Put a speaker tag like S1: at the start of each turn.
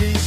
S1: Maggie.